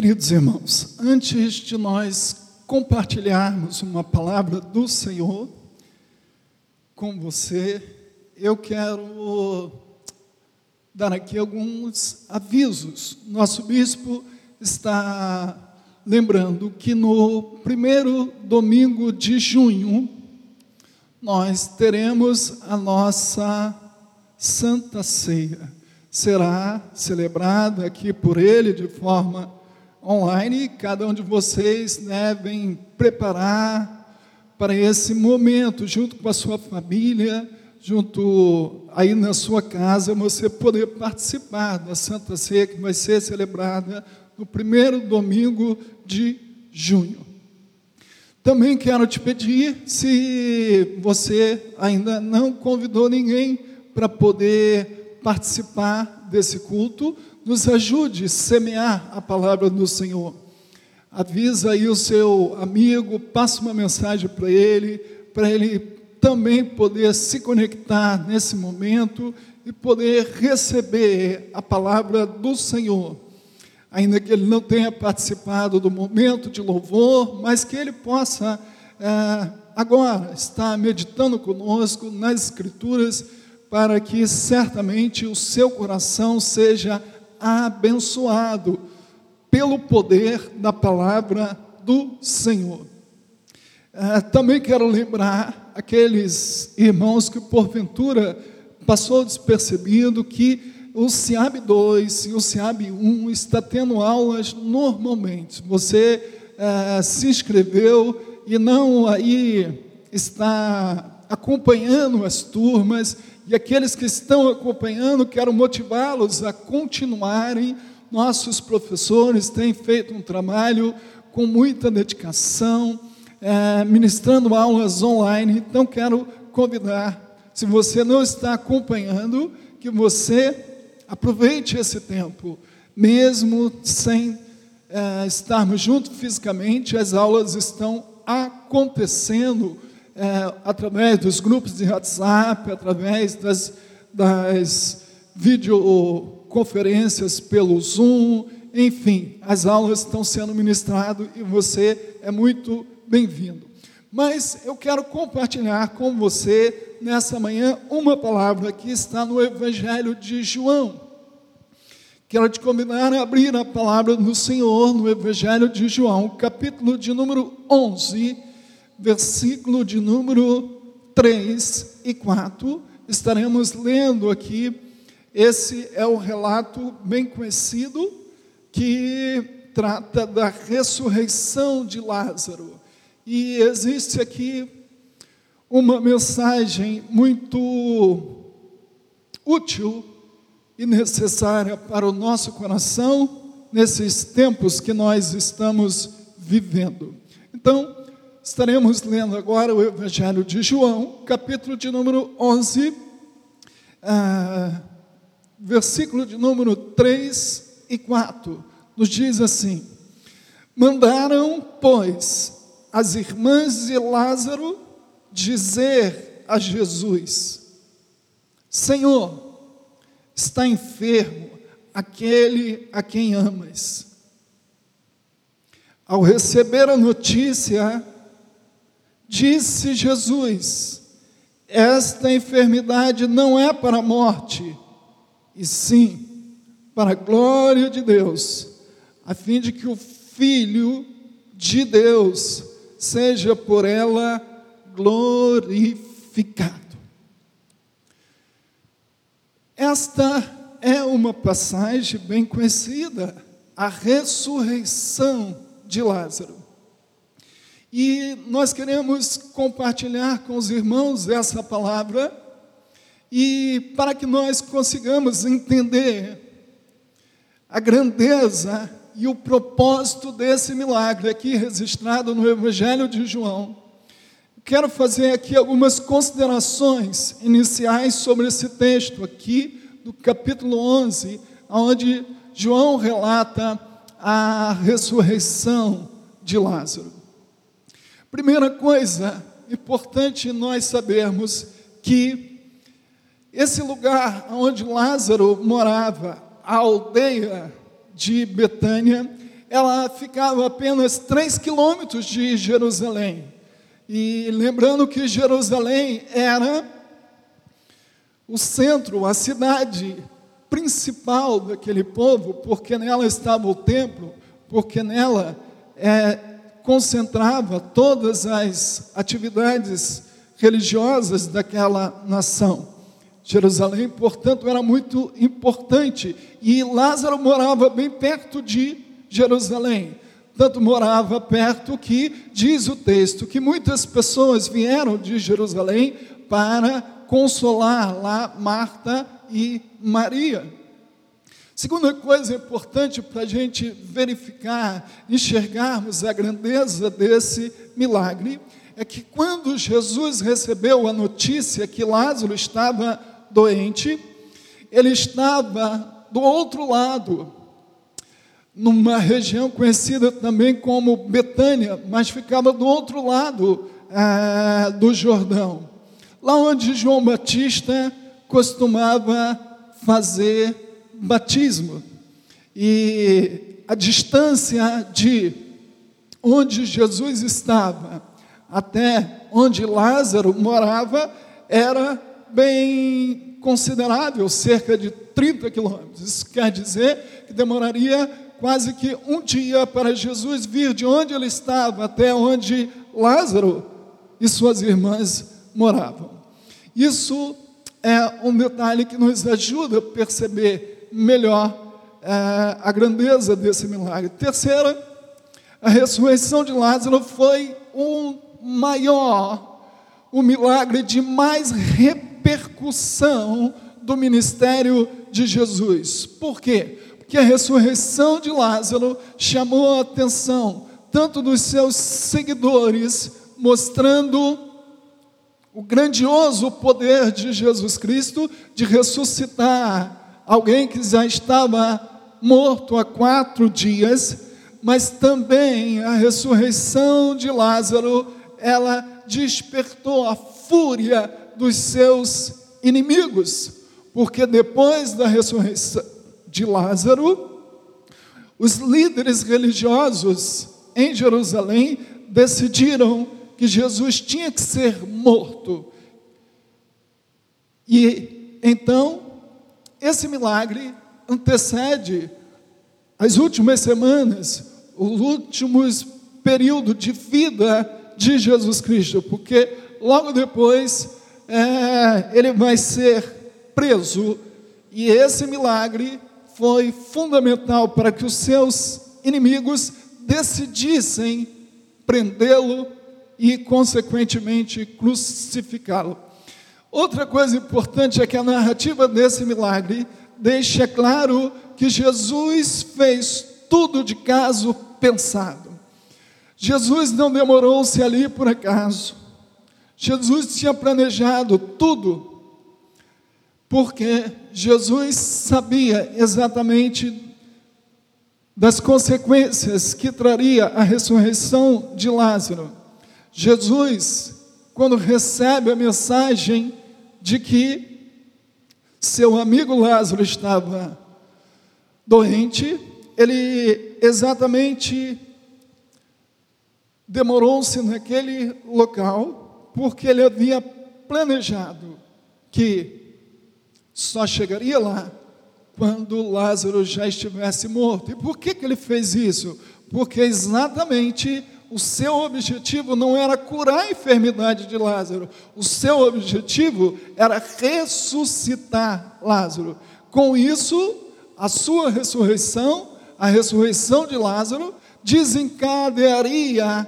Queridos irmãos, antes de nós compartilharmos uma palavra do Senhor com você, eu quero dar aqui alguns avisos. Nosso bispo está lembrando que no primeiro domingo de junho nós teremos a nossa Santa Ceia. Será celebrada aqui por ele de forma online. Cada um de vocês devem preparar para esse momento, junto com a sua família, junto aí na sua casa, você poder participar da Santa Ceia que vai ser celebrada no primeiro domingo de junho. Também quero te pedir, se você ainda não convidou ninguém para poder participar desse culto, nos ajude a semear a palavra do Senhor. Avisa aí o seu amigo, passa uma mensagem para ele, para ele também poder se conectar nesse momento e poder receber a palavra do Senhor. Ainda que ele não tenha participado do momento de louvor, mas que ele possa é, agora estar meditando conosco nas Escrituras, para que certamente o seu coração seja abençoado pelo poder da palavra do Senhor. É, também quero lembrar aqueles irmãos que porventura passou despercebido que o SIAB 2 e o SIAB 1 está tendo aulas normalmente. Você é, se inscreveu e não aí está acompanhando as turmas, e aqueles que estão acompanhando, quero motivá-los a continuarem. Nossos professores têm feito um trabalho com muita dedicação, é, ministrando aulas online. Então, quero convidar, se você não está acompanhando, que você aproveite esse tempo, mesmo sem é, estarmos juntos fisicamente, as aulas estão acontecendo é, através dos grupos de WhatsApp, através das, das videoconferências pelo Zoom, enfim, as aulas estão sendo ministradas e você é muito bem-vindo. Mas eu quero compartilhar com você nessa manhã uma palavra que está no Evangelho de João. Quero te convidar a abrir a palavra do Senhor no Evangelho de João, capítulo de número 11, versículo de número 3 e 4. Estaremos lendo aqui, esse é o relato bem conhecido que trata da ressurreição de Lázaro. E existe aqui uma mensagem muito útil e necessária para o nosso coração nesses tempos que nós estamos vivendo. Então, estaremos lendo agora o Evangelho de João, capítulo de número 11, ah, versículo de número 3 e 4. Nos diz assim: Mandaram, pois, as irmãs de Lázaro dizer a Jesus: Senhor, está enfermo aquele a quem amas. Ao receber a notícia, disse Jesus: Esta enfermidade não é para a morte, e sim para a glória de Deus, a fim de que o Filho de Deus seja por ela glorificado. Esta é uma passagem bem conhecida, a ressurreição de Lázaro. E nós queremos compartilhar com os irmãos essa palavra, e para que nós consigamos entender a grandeza e o propósito desse milagre aqui registrado no Evangelho de João. Quero fazer aqui algumas considerações iniciais sobre esse texto aqui do capítulo 11, onde João relata a ressurreição de Lázaro. Primeira coisa importante nós sabermos que esse lugar onde Lázaro morava, a aldeia de Betânia ela ficava apenas 3 quilômetros de Jerusalém. E lembrando que Jerusalém era o centro, a cidade principal daquele povo, porque nela estava o templo, porque nela é, concentrava todas as atividades religiosas daquela nação. Jerusalém, portanto, era muito importante. E Lázaro morava bem perto de Jerusalém. Tanto morava perto que, diz o texto, que muitas pessoas vieram de Jerusalém para consolar lá Marta e Maria. Segunda coisa importante para a gente verificar, enxergarmos a grandeza desse milagre, é que quando Jesus recebeu a notícia que Lázaro estava doente, ele estava do outro lado, numa região conhecida também como Betânia, mas ficava do outro lado ah, do Jordão, lá onde João Batista costumava fazer batismo. E a distância de onde Jesus estava até onde Lázaro morava era bem considerável, cerca de 30 quilômetros. Isso quer dizer que demoraria quase que um dia para Jesus vir de onde ele estava até onde Lázaro e suas irmãs moravam. Isso é um detalhe que nos ajuda a perceber melhor é, a grandeza desse milagre. Terceira, a ressurreição de Lázaro foi um maior, o um milagre de mais repercussão do ministério de Jesus. Por quê? Porque a ressurreição de Lázaro chamou a atenção tanto dos seus seguidores, mostrando o grandioso poder de Jesus Cristo de ressuscitar alguém que já estava morto há quatro dias, mas também a ressurreição de Lázaro, ela despertou a fúria dos seus inimigos, porque depois da ressurreição de Lázaro, os líderes religiosos em Jerusalém decidiram que Jesus tinha que ser morto. E então, esse milagre antecede as últimas semanas, os últimos períodos de vida de Jesus Cristo, porque logo depois é, ele vai ser preso, e esse milagre foi fundamental para que os seus inimigos decidissem prendê-lo e, consequentemente, crucificá-lo. Outra coisa importante é que a narrativa desse milagre deixa claro que Jesus fez tudo de caso pensado. Jesus não demorou-se ali por acaso. Jesus tinha planejado tudo, porque Jesus sabia exatamente das consequências que traria a ressurreição de Lázaro. Jesus, quando recebe a mensagem de que seu amigo Lázaro estava doente, ele exatamente demorou-se naquele local porque ele havia planejado que só chegaria lá quando Lázaro já estivesse morto. E por que, que ele fez isso? Porque exatamente o seu objetivo não era curar a enfermidade de Lázaro, o seu objetivo era ressuscitar Lázaro. Com isso, a sua ressurreição, a ressurreição de Lázaro, desencadearia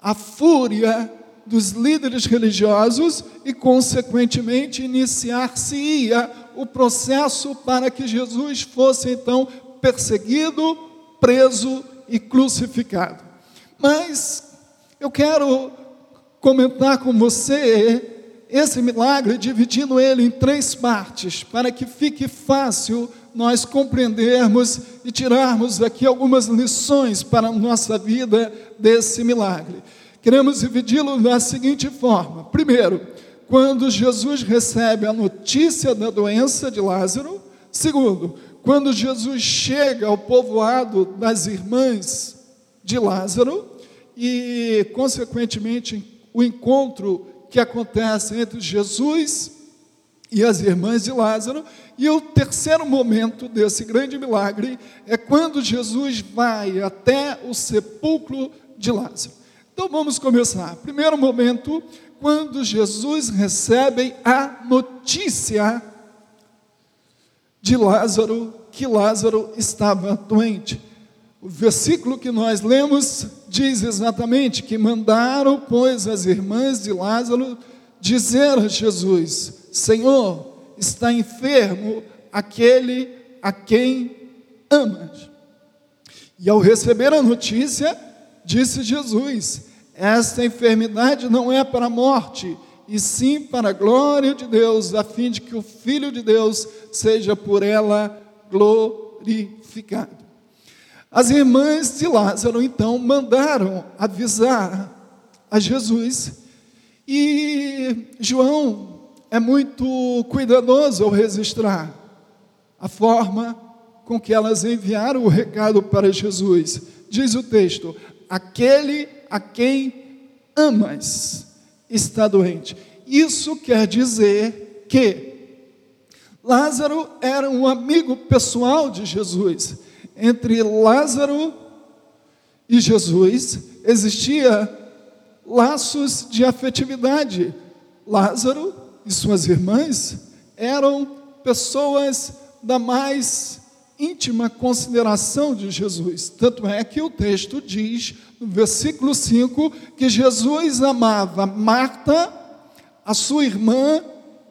a fúria dos líderes religiosos e, consequentemente, iniciar-se-ia o processo para que Jesus fosse então perseguido, preso e crucificado. Mas eu quero comentar com você esse milagre, dividindo ele em três partes, para que fique fácil nós compreendermos e tirarmos aqui algumas lições para a nossa vida desse milagre. Queremos dividi-lo da seguinte forma: primeiro, quando Jesus recebe a notícia da doença de Lázaro, segundo, quando Jesus chega ao povoado das irmãs de Lázaro e, consequentemente, o encontro que acontece entre Jesus e as irmãs de Lázaro. E o terceiro momento desse grande milagre é quando Jesus vai até o sepulcro de Lázaro. Então vamos começar. Primeiro momento, quando Jesus recebe a notícia de Lázaro, que Lázaro estava doente. O versículo que nós lemos diz exatamente que mandaram, pois, as irmãs de Lázaro dizer a Jesus: Senhor, está enfermo aquele a quem amas. E ao receber a notícia, disse Jesus: Esta enfermidade não é para a morte, e sim para a glória de Deus, a fim de que o Filho de Deus seja por ela glorificado. As irmãs de Lázaro então mandaram avisar a Jesus e João é muito cuidadoso ao registrar a forma com que elas enviaram o recado para Jesus. Diz o texto: aquele a quem amas está doente. Isso quer dizer que Lázaro era um amigo pessoal de Jesus entre Lázaro e Jesus existia laços de afetividade. Lázaro e suas irmãs eram pessoas da mais íntima consideração de Jesus. Tanto é que o texto diz, no versículo 5, que Jesus amava Marta, a sua irmã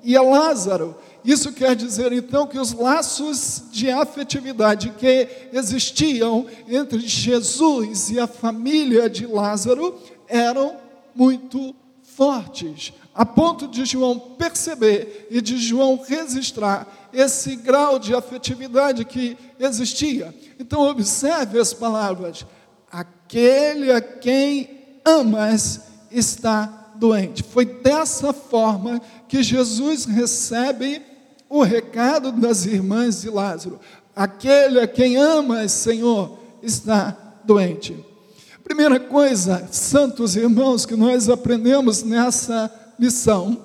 e a Lázaro. Isso quer dizer então que os laços de afetividade que existiam entre Jesus e a família de Lázaro eram muito fortes, a ponto de João perceber e de João registrar esse grau de afetividade que existia. Então, observe as palavras: aquele a quem amas está doente. Foi dessa forma que Jesus recebe o recado das irmãs de Lázaro. Aquele a quem amas, Senhor, está doente. Primeira coisa, santos irmãos, que nós aprendemos nessa lição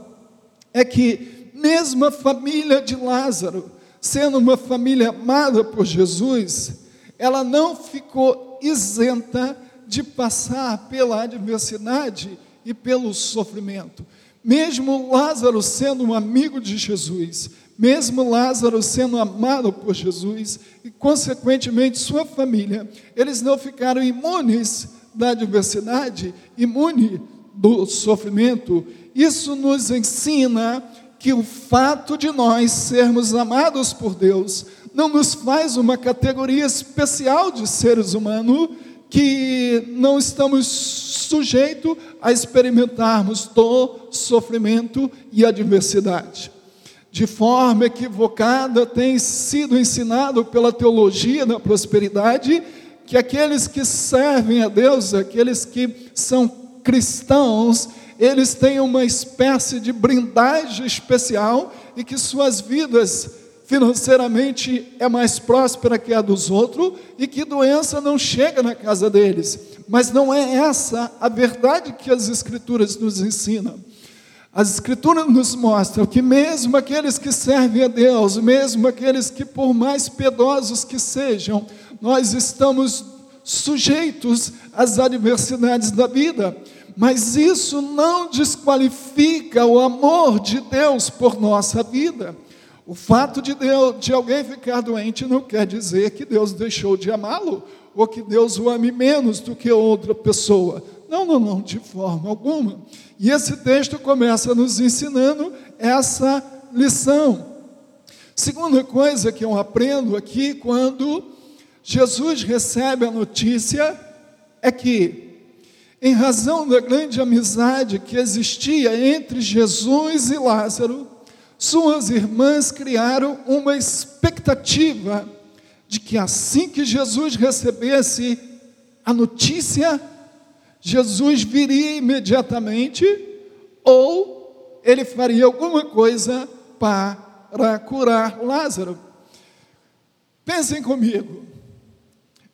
é que, mesmo a família de Lázaro, sendo uma família amada por Jesus, ela não ficou isenta de passar pela adversidade e pelo sofrimento. Mesmo Lázaro sendo um amigo de Jesus, mesmo Lázaro sendo amado por Jesus e, consequentemente, sua família, eles não ficaram imunes da adversidade, imune do sofrimento. Isso nos ensina que o fato de nós sermos amados por Deus não nos faz uma categoria especial de seres humanos que não estamos sujeitos a experimentarmos dor, sofrimento e adversidade de forma equivocada tem sido ensinado pela teologia da prosperidade que aqueles que servem a Deus, aqueles que são cristãos, eles têm uma espécie de brindagem especial e que suas vidas financeiramente é mais próspera que a dos outros e que doença não chega na casa deles. Mas não é essa a verdade que as escrituras nos ensinam. As Escrituras nos mostram que, mesmo aqueles que servem a Deus, mesmo aqueles que, por mais piedosos que sejam, nós estamos sujeitos às adversidades da vida, mas isso não desqualifica o amor de Deus por nossa vida. O fato de, Deus, de alguém ficar doente não quer dizer que Deus deixou de amá-lo ou que Deus o ame menos do que outra pessoa. Não, não, não, de forma alguma. E esse texto começa nos ensinando essa lição. Segunda coisa que eu aprendo aqui, quando Jesus recebe a notícia, é que, em razão da grande amizade que existia entre Jesus e Lázaro, suas irmãs criaram uma expectativa de que assim que Jesus recebesse a notícia, Jesus viria imediatamente ou ele faria alguma coisa para curar Lázaro. Pensem comigo.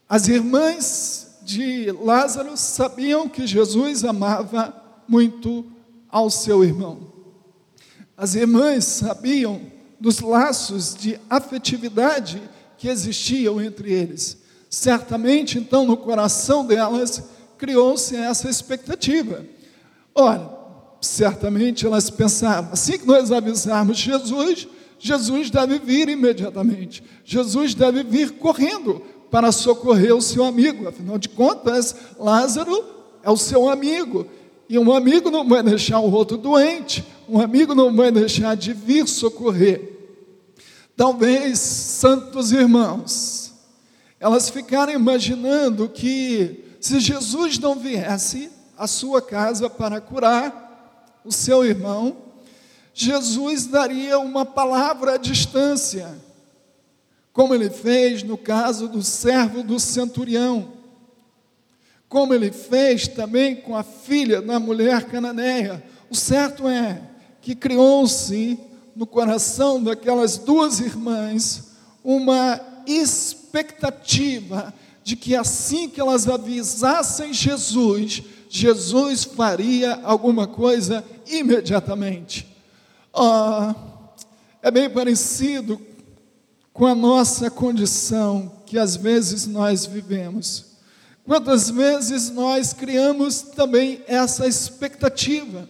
As irmãs de Lázaro sabiam que Jesus amava muito ao seu irmão. As irmãs sabiam dos laços de afetividade que existiam entre eles. Certamente, então, no coração delas criou-se essa expectativa. Ora, certamente elas pensavam: assim que nós avisarmos Jesus, Jesus deve vir imediatamente. Jesus deve vir correndo para socorrer o seu amigo. Afinal de contas, Lázaro é o seu amigo. E um amigo não vai deixar o outro doente, um amigo não vai deixar de vir socorrer. Talvez, santos irmãos, elas ficaram imaginando que se Jesus não viesse à sua casa para curar o seu irmão, Jesus daria uma palavra à distância, como ele fez no caso do servo do centurião como ele fez também com a filha da mulher cananeia. O certo é que criou-se no coração daquelas duas irmãs uma expectativa de que assim que elas avisassem Jesus, Jesus faria alguma coisa imediatamente. Oh, é bem parecido com a nossa condição que às vezes nós vivemos. Quantas vezes nós criamos também essa expectativa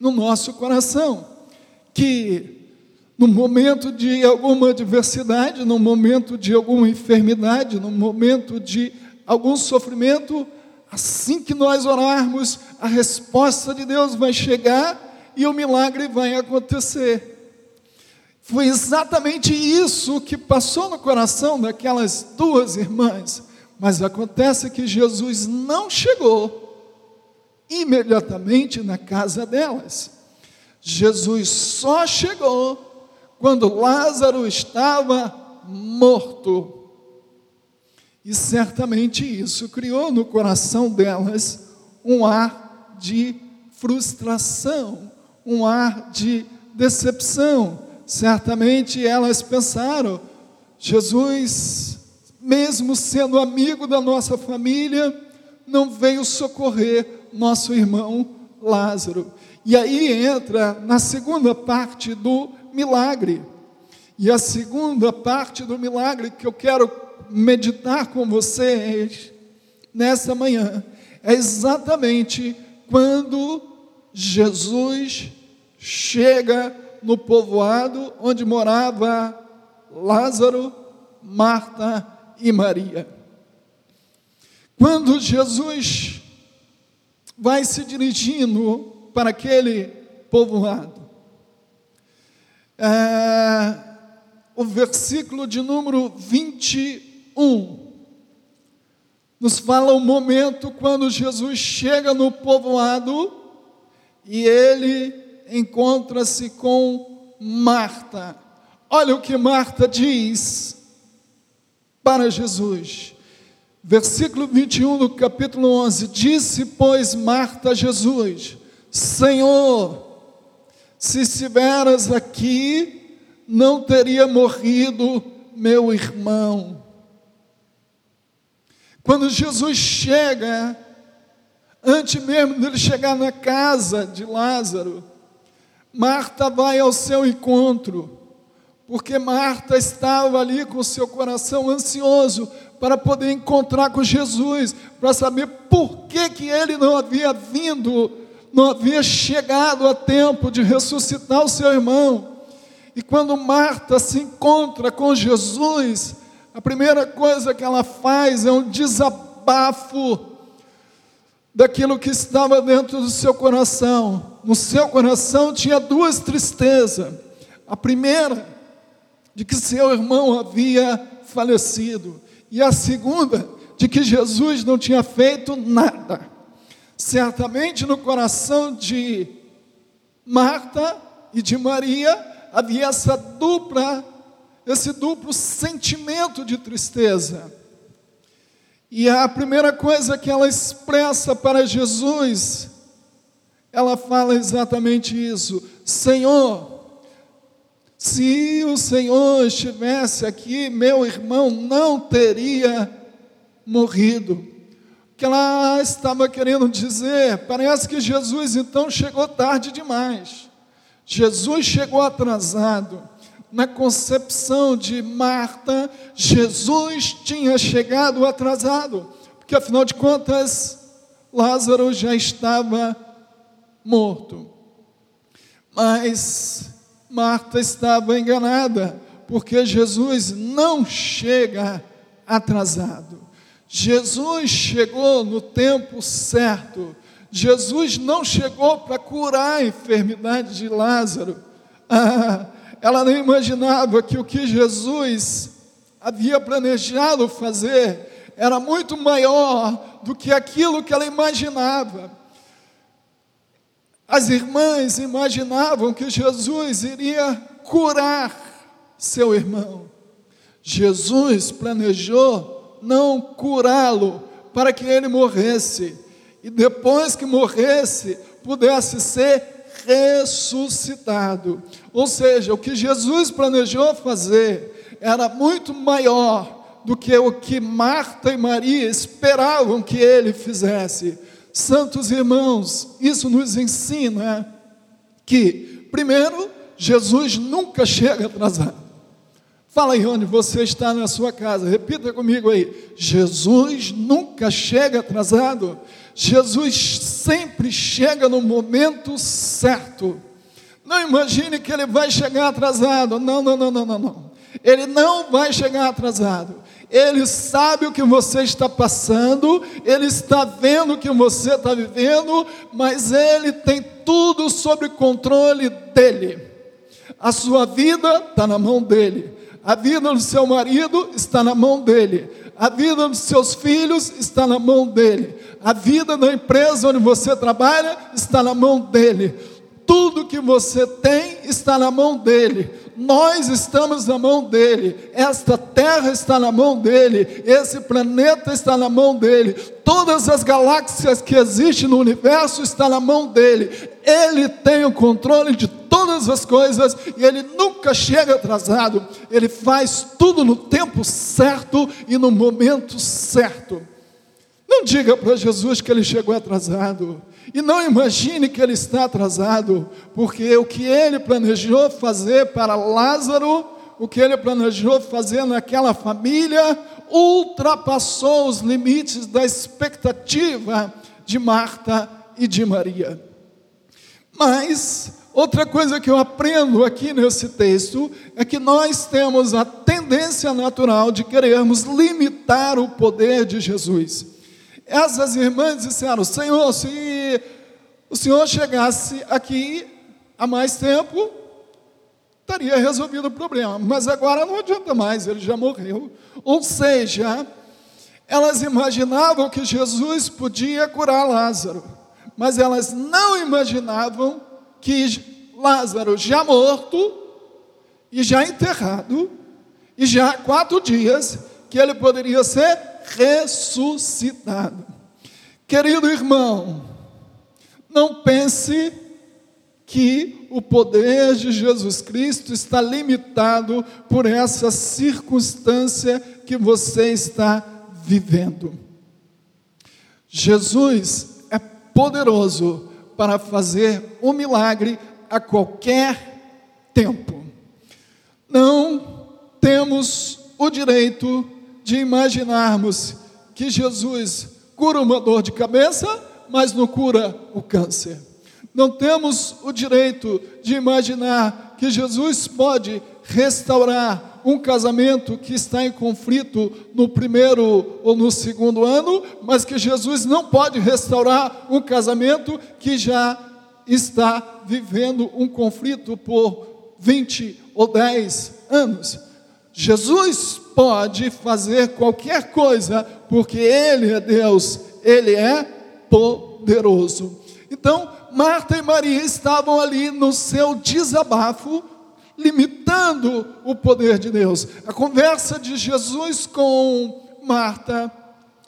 no nosso coração, que no momento de alguma adversidade, no momento de alguma enfermidade, no momento de algum sofrimento, assim que nós orarmos, a resposta de Deus vai chegar e o milagre vai acontecer. Foi exatamente isso que passou no coração daquelas duas irmãs. Mas acontece que Jesus não chegou imediatamente na casa delas. Jesus só chegou quando Lázaro estava morto. E certamente isso criou no coração delas um ar de frustração, um ar de decepção. Certamente elas pensaram: Jesus mesmo sendo amigo da nossa família, não veio socorrer nosso irmão Lázaro. E aí entra na segunda parte do milagre. E a segunda parte do milagre que eu quero meditar com vocês nessa manhã é exatamente quando Jesus chega no povoado onde morava Lázaro, Marta e Maria. Quando Jesus vai se dirigindo para aquele povoado, é, o versículo de número 21 nos fala o momento quando Jesus chega no povoado e ele encontra-se com Marta. Olha o que Marta diz para Jesus. Versículo 21 do capítulo 11: Disse, pois, Marta a Jesus: Senhor, se estiveras aqui, não teria morrido meu irmão. Quando Jesus chega, antes mesmo dele chegar na casa de Lázaro, Marta vai ao seu encontro porque Marta estava ali com seu coração ansioso para poder encontrar com Jesus, para saber por que, que ele não havia vindo, não havia chegado a tempo de ressuscitar o seu irmão. E quando Marta se encontra com Jesus, a primeira coisa que ela faz é um desabafo daquilo que estava dentro do seu coração. No seu coração tinha duas tristezas. A primeira de que seu irmão havia falecido, e a segunda, de que Jesus não tinha feito nada. Certamente no coração de Marta e de Maria havia essa dupla, esse duplo sentimento de tristeza. E a primeira coisa que ela expressa para Jesus, ela fala exatamente isso: Senhor, Se o Senhor estivesse aqui, meu irmão não teria morrido. Que ela estava querendo dizer, parece que Jesus então chegou tarde demais. Jesus chegou atrasado. Na concepção de Marta, Jesus tinha chegado atrasado, porque afinal de contas, Lázaro já estava morto. Mas Marta estava enganada, porque Jesus não chega atrasado. Jesus chegou no tempo certo. Jesus não chegou para curar a enfermidade de Lázaro. Ah, ela não imaginava que o que Jesus havia planejado fazer era muito maior do que aquilo que ela imaginava. As irmãs imaginavam que Jesus iria curar seu irmão. Jesus planejou não curá-lo para que ele morresse e depois que morresse pudesse ser ressuscitado. Ou seja, o que Jesus planejou fazer era muito maior do que o que Marta e Maria esperavam que ele fizesse. Santos irmãos, isso nos ensina que, primeiro, Jesus nunca chega atrasado. Fala aí onde você está na sua casa, repita comigo aí. Jesus nunca chega atrasado. Jesus sempre chega no momento certo. Não imagine que ele vai chegar atrasado. Não, não, não, não, não, não. Ele não vai chegar atrasado. Ele sabe o que você está passando, Ele está vendo o que você está vivendo, mas Ele tem tudo sob controle dEle. A sua vida está na mão dEle, a vida do seu marido está na mão dEle, a vida dos seus filhos está na mão dEle, a vida da empresa onde você trabalha está na mão dEle. Tudo que você tem está na mão dEle nós estamos na mão dele, esta terra está na mão dele, esse planeta está na mão dele, todas as galáxias que existem no universo estão na mão dele. Ele tem o controle de todas as coisas e ele nunca chega atrasado. Ele faz tudo no tempo certo e no momento certo. Não diga para Jesus que ele chegou atrasado. E não imagine que ele está atrasado, porque o que ele planejou fazer para Lázaro, o que ele planejou fazer naquela família, ultrapassou os limites da expectativa de Marta e de Maria. Mas outra coisa que eu aprendo aqui nesse texto é que nós temos a tendência natural de querermos limitar o poder de Jesus. Essas irmãs disseram: Senhor, se o Senhor chegasse aqui há mais tempo, estaria resolvido o problema. Mas agora não adianta mais, ele já morreu. Ou seja, elas imaginavam que Jesus podia curar Lázaro, mas elas não imaginavam que Lázaro, já morto e já enterrado, e já há quatro dias, que ele poderia ser ressuscitado. Querido irmão, não pense que o poder de Jesus Cristo está limitado por essa circunstância que você está vivendo. Jesus é poderoso para fazer um milagre a qualquer tempo. Não temos o direito de imaginarmos que Jesus cura uma dor de cabeça, mas não cura o câncer. Não temos o direito de imaginar que Jesus pode restaurar um casamento que está em conflito no primeiro ou no segundo ano, mas que Jesus não pode restaurar um casamento que já está vivendo um conflito por 20 ou 10 anos. Jesus pode fazer qualquer coisa, porque Ele é Deus, Ele é poderoso. Então, Marta e Maria estavam ali no seu desabafo, limitando o poder de Deus. A conversa de Jesus com Marta,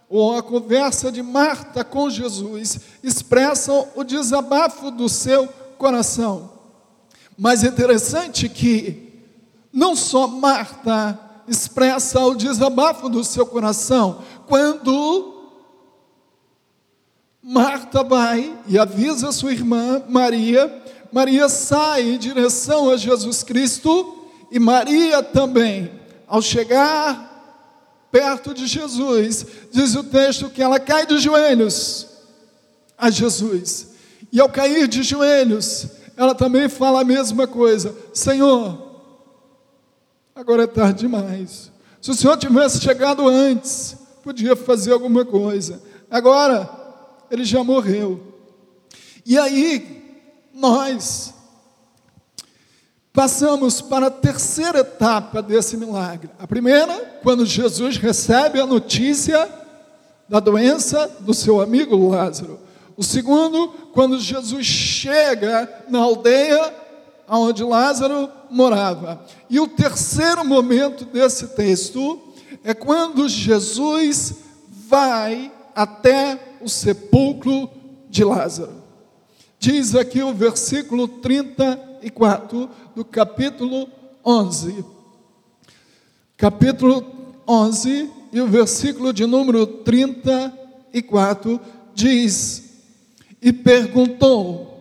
ou a conversa de Marta com Jesus, expressam o desabafo do seu coração. Mas é interessante que Não só Marta expressa o desabafo do seu coração, quando Marta vai e avisa sua irmã Maria, Maria sai em direção a Jesus Cristo e Maria também, ao chegar perto de Jesus, diz o texto que ela cai de joelhos a Jesus. E ao cair de joelhos, ela também fala a mesma coisa: Senhor, agora é tarde demais. Se o Senhor tivesse chegado antes, podia fazer alguma coisa. Agora, ele já morreu. E aí, nós passamos para a terceira etapa desse milagre. A primeira, quando Jesus recebe a notícia da doença do seu amigo Lázaro. O segundo, quando Jesus chega na aldeia onde Lázaro morava. E o terceiro momento desse texto é quando Jesus vai até o sepulcro de Lázaro. Diz aqui o versículo 34 do capítulo 11. Capítulo 11 e o versículo de número 34 diz: E perguntou: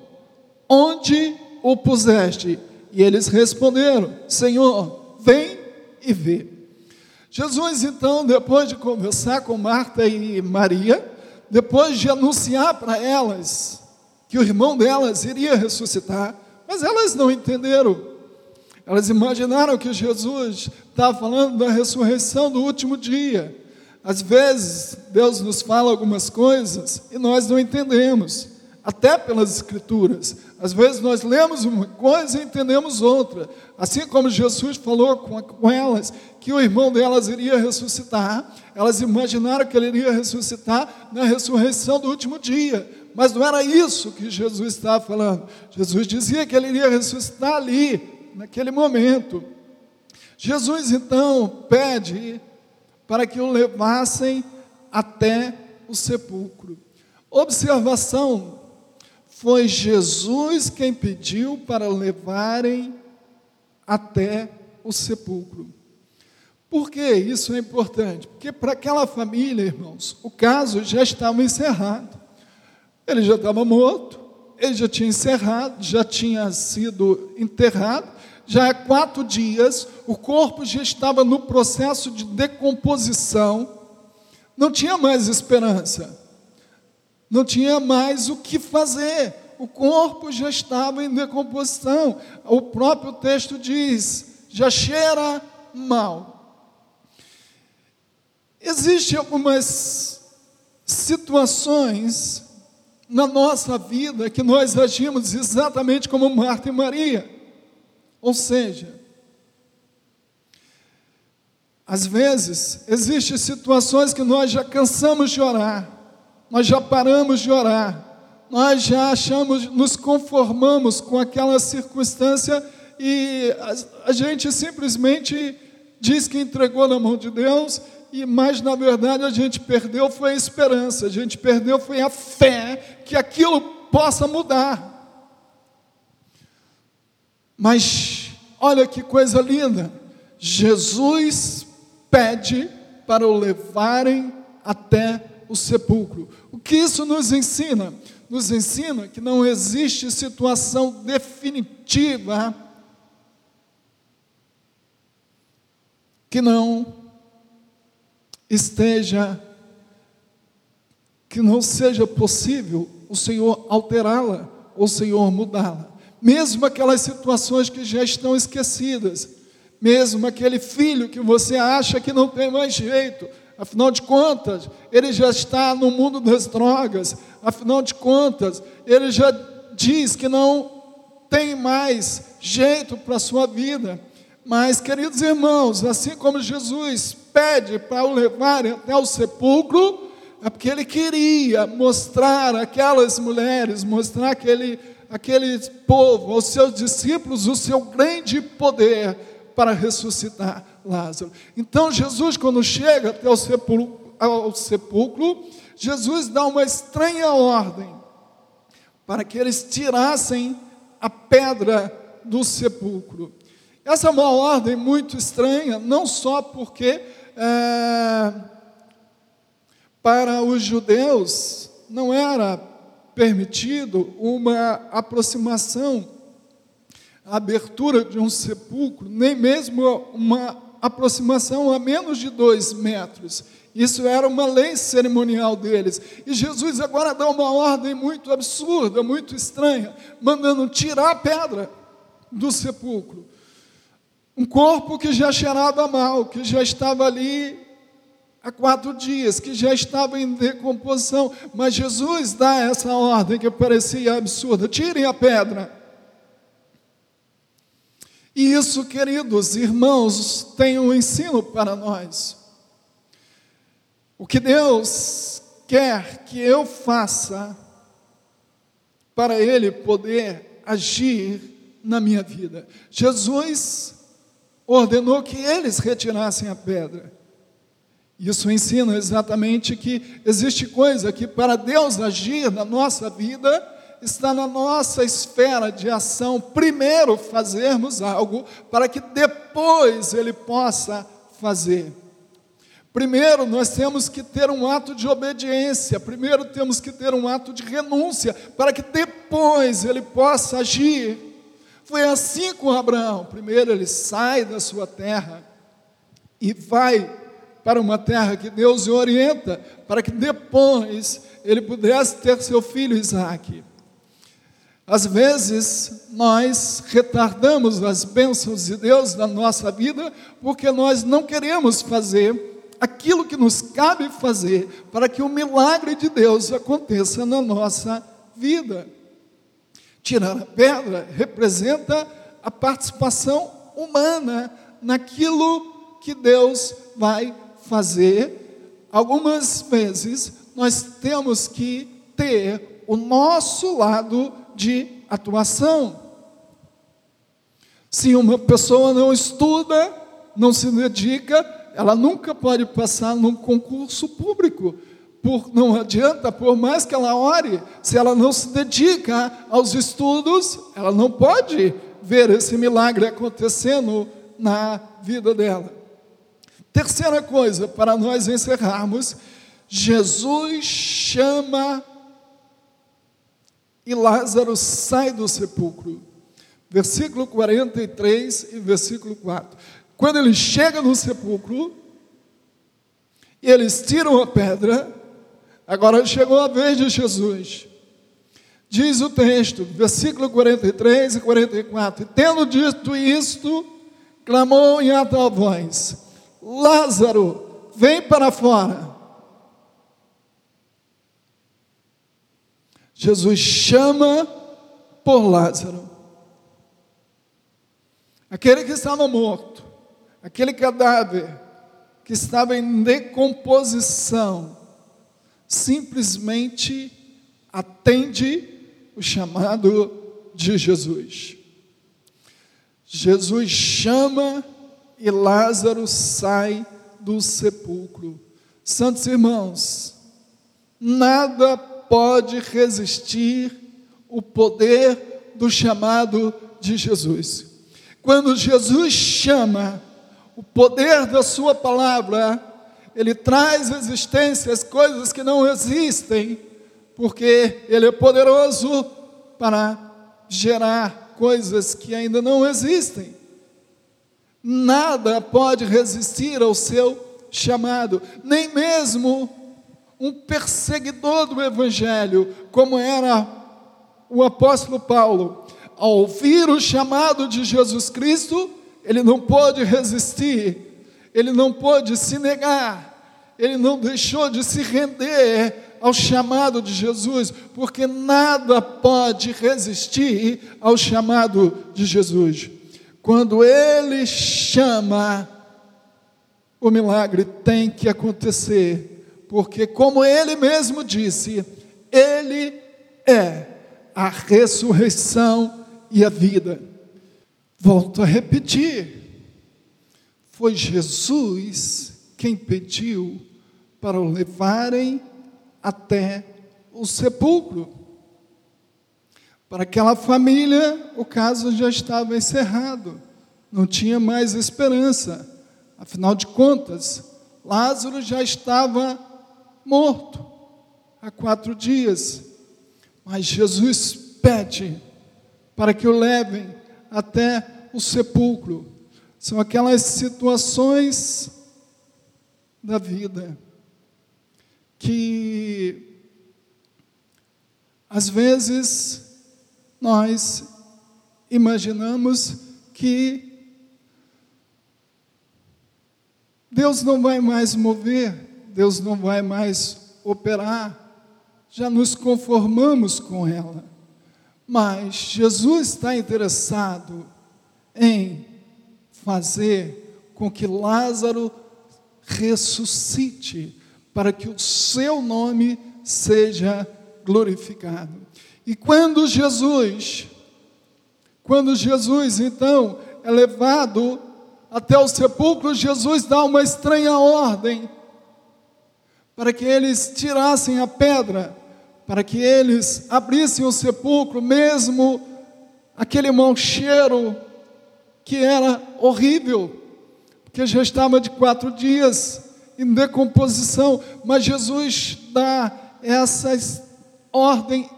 Onde o puseste? E eles responderam: Senhor, vem e vê. Jesus, então, depois de conversar com Marta e Maria, depois de anunciar para elas que o irmão delas iria ressuscitar, mas elas não entenderam. Elas imaginaram que Jesus estava falando da ressurreição do último dia. Às vezes, Deus nos fala algumas coisas e nós não entendemos até pelas Escrituras. Às vezes nós lemos uma coisa e entendemos outra. Assim como Jesus falou com, com elas que o irmão delas iria ressuscitar, elas imaginaram que ele iria ressuscitar na ressurreição do último dia. Mas não era isso que Jesus estava falando. Jesus dizia que ele iria ressuscitar ali, naquele momento. Jesus então pede para que o levassem até o sepulcro. Observação foi Jesus quem pediu para levarem até o sepulcro. Por que isso é importante? Porque para aquela família, irmãos, o caso já estava encerrado. Ele já estava morto, ele já tinha encerrado, já tinha sido enterrado, já há quatro dias, o corpo já estava no processo de decomposição, não tinha mais esperança não tinha mais o que fazer. O corpo já estava em decomposição. O próprio texto diz: já cheira mal. Existem algumas situações na nossa vida que nós agimos exatamente como Marta e Maria. Ou seja, às vezes, existem situações que nós já cansamos de orar, nós já paramos de orar, nós já achamos, nos conformamos com aquela circunstância e a, a gente simplesmente diz que entregou na mão de Deus, e mas na verdade a gente perdeu foi a esperança, a gente perdeu foi a fé que aquilo possa mudar. Mas olha que coisa linda, Jesus pede para o levarem até o sepulcro. O que isso nos ensina? Nos ensina que não existe situação definitiva que não esteja, que não seja possível o Senhor alterá-la, ou o Senhor mudá-la. Mesmo aquelas situações que já estão esquecidas, mesmo aquele filho que você acha que não tem mais jeito, Afinal de contas, ele já está no mundo das drogas. Afinal de contas, ele já diz que não tem mais jeito para a sua vida. Mas, queridos irmãos, assim como Jesus pede para o levar até o sepulcro, é porque ele queria mostrar aquelas mulheres, mostrar aquele, aquele povo, aos seus discípulos, o seu grande poder para ressuscitar Lázaro. Então, Jesus, quando chega até o sepulcro, ao sepulcro, Jesus dá uma estranha ordem para que eles tirassem a pedra do sepulcro. Essa é uma ordem muito estranha, não só porque é, para os judeus não era permitido uma aproximação, a abertura de um sepulcro, nem mesmo uma aproximação a menos de dois metros. Isso era uma lei cerimonial deles. E Jesus agora dá uma ordem muito absurda, muito estranha, mandando tirar a pedra do sepulcro. Um corpo que já cheirava mal, que já estava ali há quatro dias, que já estava em decomposição. Mas Jesus dá essa ordem que parecia absurda: tirem a pedra. E isso, queridos irmãos, tem um ensino para nós. O que Deus quer que eu faça para Ele poder agir na minha vida. Jesus ordenou que eles retirassem a pedra. Isso ensina exatamente que existe coisa que para Deus agir na nossa vida está na nossa esfera de ação. Primeiro fazermos algo para que depois ele possa fazer. Primeiro, nós temos que ter um ato de obediência. Primeiro, temos que ter um ato de renúncia, para que depois ele possa agir. Foi assim com Abraão. Primeiro ele sai da sua terra e vai para uma terra que Deus o orienta, para que depois ele pudesse ter seu filho Isaac. Às vezes nós retardamos as bênçãos de Deus na nossa vida porque nós não queremos fazer aquilo que nos cabe fazer para que o milagre de Deus aconteça na nossa vida. Tirar a pedra representa a participação humana naquilo que Deus vai fazer. Algumas vezes nós temos que ter o nosso lado de atuação. Se uma pessoa não estuda, não se dedica, ela nunca pode passar num concurso público, por, não adianta, por mais que ela ore, se ela não se dedica aos estudos, ela não pode ver esse milagre acontecendo na vida dela. Terceira coisa, para nós encerrarmos, Jesus chama e Lázaro sai do sepulcro. Versículo 43 e versículo 4. Quando ele chega no sepulcro, e eles tiram a pedra, Agora chegou a vez de Jesus. Diz o texto, versículo 43 e 44. E tendo dito isto, clamou em alta voz: Lázaro, vem para fora. Jesus chama por Lázaro. Aquele que estava morto, aquele cadáver que estava em decomposição, simplesmente atende o chamado de Jesus. Jesus chama e Lázaro sai do sepulcro. Santos irmãos, nada pode resistir o poder do chamado de Jesus. Quando Jesus chama, o poder da Sua palavra ele traz à existência as coisas que não existem, porque Ele é poderoso para gerar coisas que ainda não existem. Nada pode resistir ao seu chamado, nem mesmo um perseguidor do Evangelho, como era o apóstolo Paulo, ao ouvir o chamado de Jesus Cristo, ele não pôde resistir ele não pôde se negar, ele não deixou de se render ao chamado de Jesus, porque nada pode resistir ao chamado de Jesus. Quando ele chama, o milagre tem que acontecer, porque, como ele mesmo disse, ele é a ressurreição e a vida. Volto a repetir foi Jesus quem pediu para o levarem até o sepulcro. Para aquela família, o caso já estava encerrado. não tinha mais esperança. Afinal de contas, Lázaro já estava morto há quatro dias. Mas Jesus pede para que o levem até o sepulcro. São aquelas situações da vida que às vezes nós imaginamos que Deus não vai mais mover, Deus não vai mais operar, já nos conformamos com ela. Mas Jesus está interessado em fazer com que Lázaro ressuscite, para que o seu nome seja glorificado. E quando Jesus, quando Jesus então é levado até o sepulcro, Jesus dá uma estranha ordem para que eles tirassem a pedra, para que eles abrissem o sepulcro, mesmo aquele mau cheiro que era horrível, porque já estava de quatro dias em decomposição, mas Jesus dá essa ordem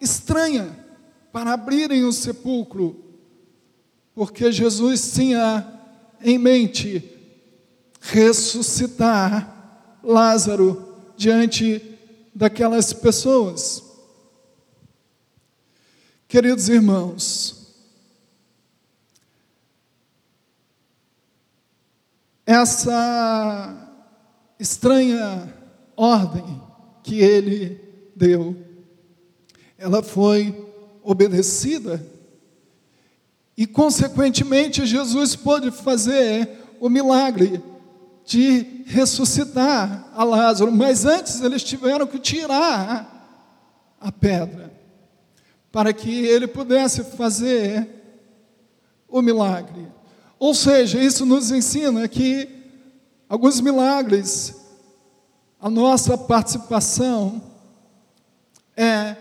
estranha para abrirem o sepulcro, porque Jesus tinha em mente ressuscitar Lázaro diante daquelas pessoas. Queridos irmãos, essa estranha ordem que ele deu, ela foi obedecida e, consequentemente, Jesus pôde fazer o milagre de ressuscitar a Lázaro, mas antes eles tiveram que tirar a pedra para que ele pudesse fazer o milagre. Ou seja, isso nos ensina que alguns milagres, a nossa participação é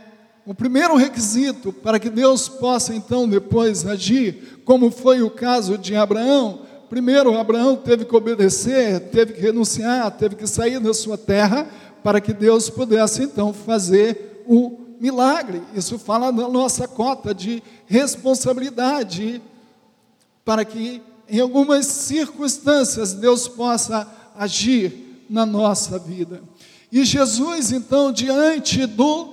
o primeiro requisito para que Deus possa então depois agir, como foi o caso de Abraão. Primeiro, Abraão teve que obedecer, teve que renunciar, teve que sair da sua terra para que Deus pudesse então fazer o milagre. Isso fala da nossa cota de responsabilidade para que em algumas circunstâncias Deus possa agir na nossa vida. E Jesus, então, diante do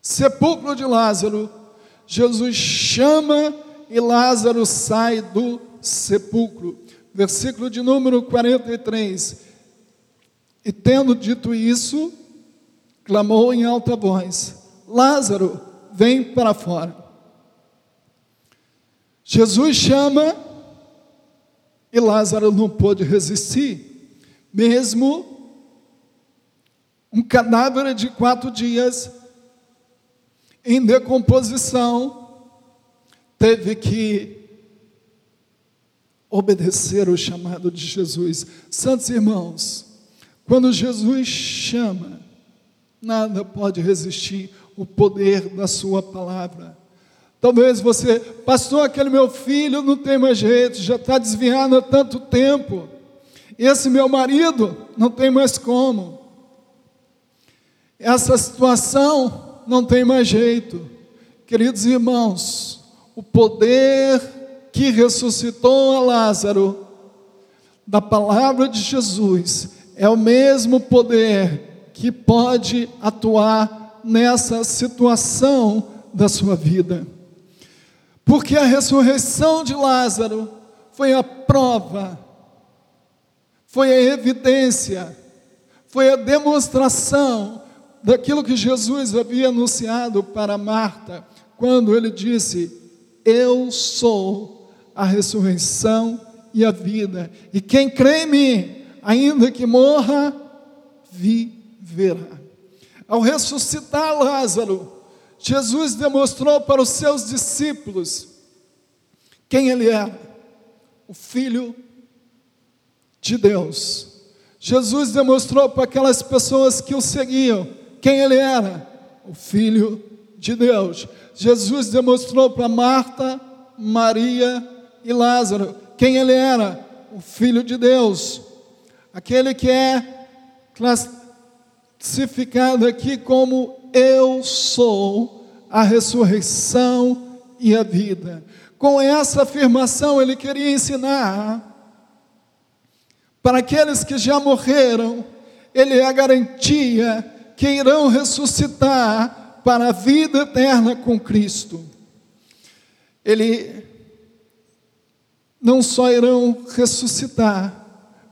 sepulcro de Lázaro, Jesus chama e Lázaro sai do sepulcro. Versículo de número 43. E tendo dito isso, clamou em alta voz: Lázaro, vem para fora. Jesus chama e Lázaro não pôde resistir, mesmo um cadáver de quatro dias em decomposição, teve que obedecer o chamado de Jesus. Santos irmãos, quando Jesus chama, nada pode resistir o poder da Sua palavra. Talvez você, pastor, aquele meu filho não tem mais jeito, já está desviado há tanto tempo. Esse meu marido não tem mais como. Essa situação não tem mais jeito. Queridos irmãos, o poder que ressuscitou a Lázaro, da palavra de Jesus, é o mesmo poder que pode atuar nessa situação da sua vida. Porque a ressurreição de Lázaro foi a prova, foi a evidência, foi a demonstração daquilo que Jesus havia anunciado para Marta, quando ele disse: Eu sou a ressurreição e a vida, e quem crê em mim, ainda que morra, viverá. Ao ressuscitar Lázaro, Jesus demonstrou para os seus discípulos quem ele era, o Filho de Deus. Jesus demonstrou para aquelas pessoas que o seguiam quem ele era, o Filho de Deus. Jesus demonstrou para Marta, Maria e Lázaro. Quem ele era? O Filho de Deus, aquele que é classificado aqui como Eu sou a ressurreição e a vida. Com essa afirmação, ele queria ensinar para aqueles que já morreram, ele é a garantia que irão ressuscitar para a vida eterna com Cristo. Ele não só irão ressuscitar,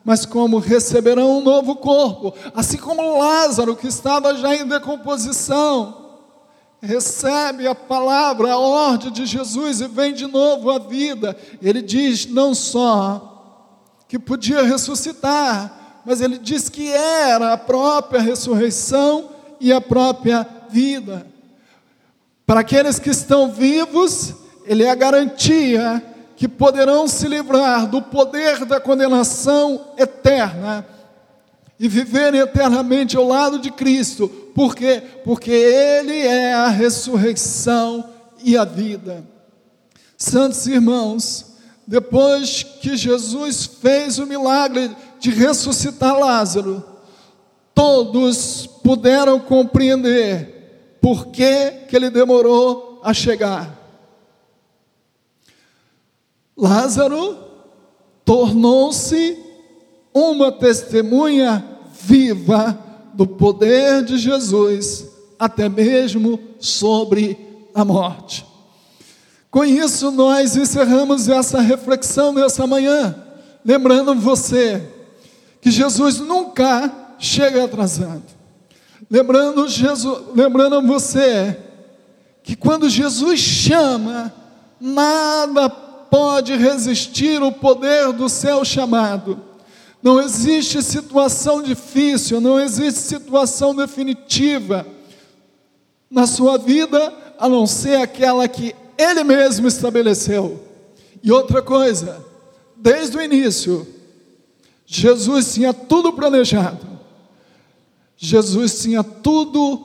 mas como receberão um novo corpo, assim como Lázaro, que estava já em decomposição, recebe a palavra, a ordem de Jesus e vem de novo à vida. Ele diz não só que podia ressuscitar, mas ele diz que era a própria ressurreição e a própria vida. Para aqueles que estão vivos, ele é a garantia que poderão se livrar do poder da condenação eterna e viverem eternamente ao lado de Cristo. Por quê? Porque Ele é a ressurreição e a vida. Santos irmãos, depois que Jesus fez o milagre de ressuscitar Lázaro, todos puderam compreender por que, que ele demorou a chegar. Lázaro tornou-se uma testemunha viva do poder de Jesus, até mesmo sobre a morte. Com isso, nós encerramos essa reflexão nessa manhã, lembrando você que Jesus nunca chega atrasado. Lembrando, Jesus, lembrando você que quando Jesus chama, nada pode resistir o poder do seu chamado. Não existe situação difícil, não existe situação definitiva na sua vida, a não ser aquela que Ele mesmo estabeleceu. E outra coisa, desde o início, Jesus tinha tudo planejado, Jesus tinha tudo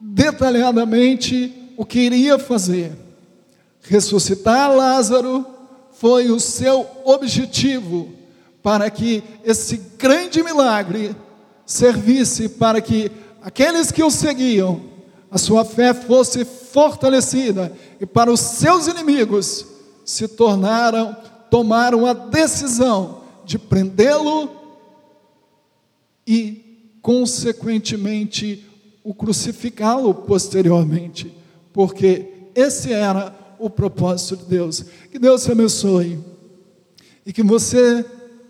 detalhadamente o que iria fazer. Ressuscitar Lázaro foi o seu objetivo, para que esse grande milagre servisse para que aqueles que o seguiam, a sua fé fosse fortalecida e para os seus inimigos se tornaram, tomaram a decisão de prendê-lo e, consequentemente, o crucificá-lo posteriormente, porque esse era o propósito de Deus. Que Deus te abençoe e que você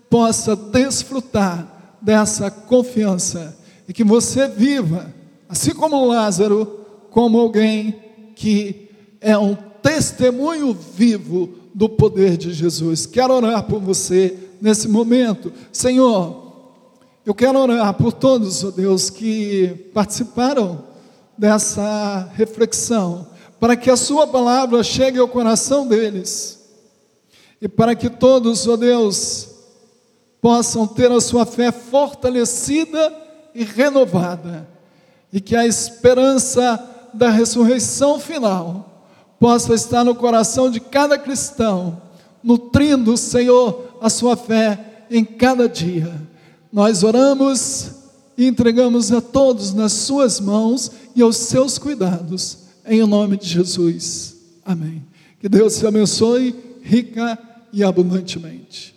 possa desfrutar dessa confiança e que você viva, assim como Lázaro, como alguém que é um testemunho vivo do poder de Jesus. Quero orar por você nesse momento. Senhor, eu quero orar por todos, ó oh Deus, que participaram dessa reflexão para que a Sua palavra chegue ao coração deles e para que todos, ó oh Deus, possam ter a sua fé fortalecida e renovada e que a esperança da ressurreição final possa estar no coração de cada cristão, nutrindo, Senhor, a sua fé em cada dia. Nós oramos e entregamos a todos nas Suas mãos e aos seus cuidados em nome de Jesus. Amém. Que Deus te abençoe rica e abundantemente.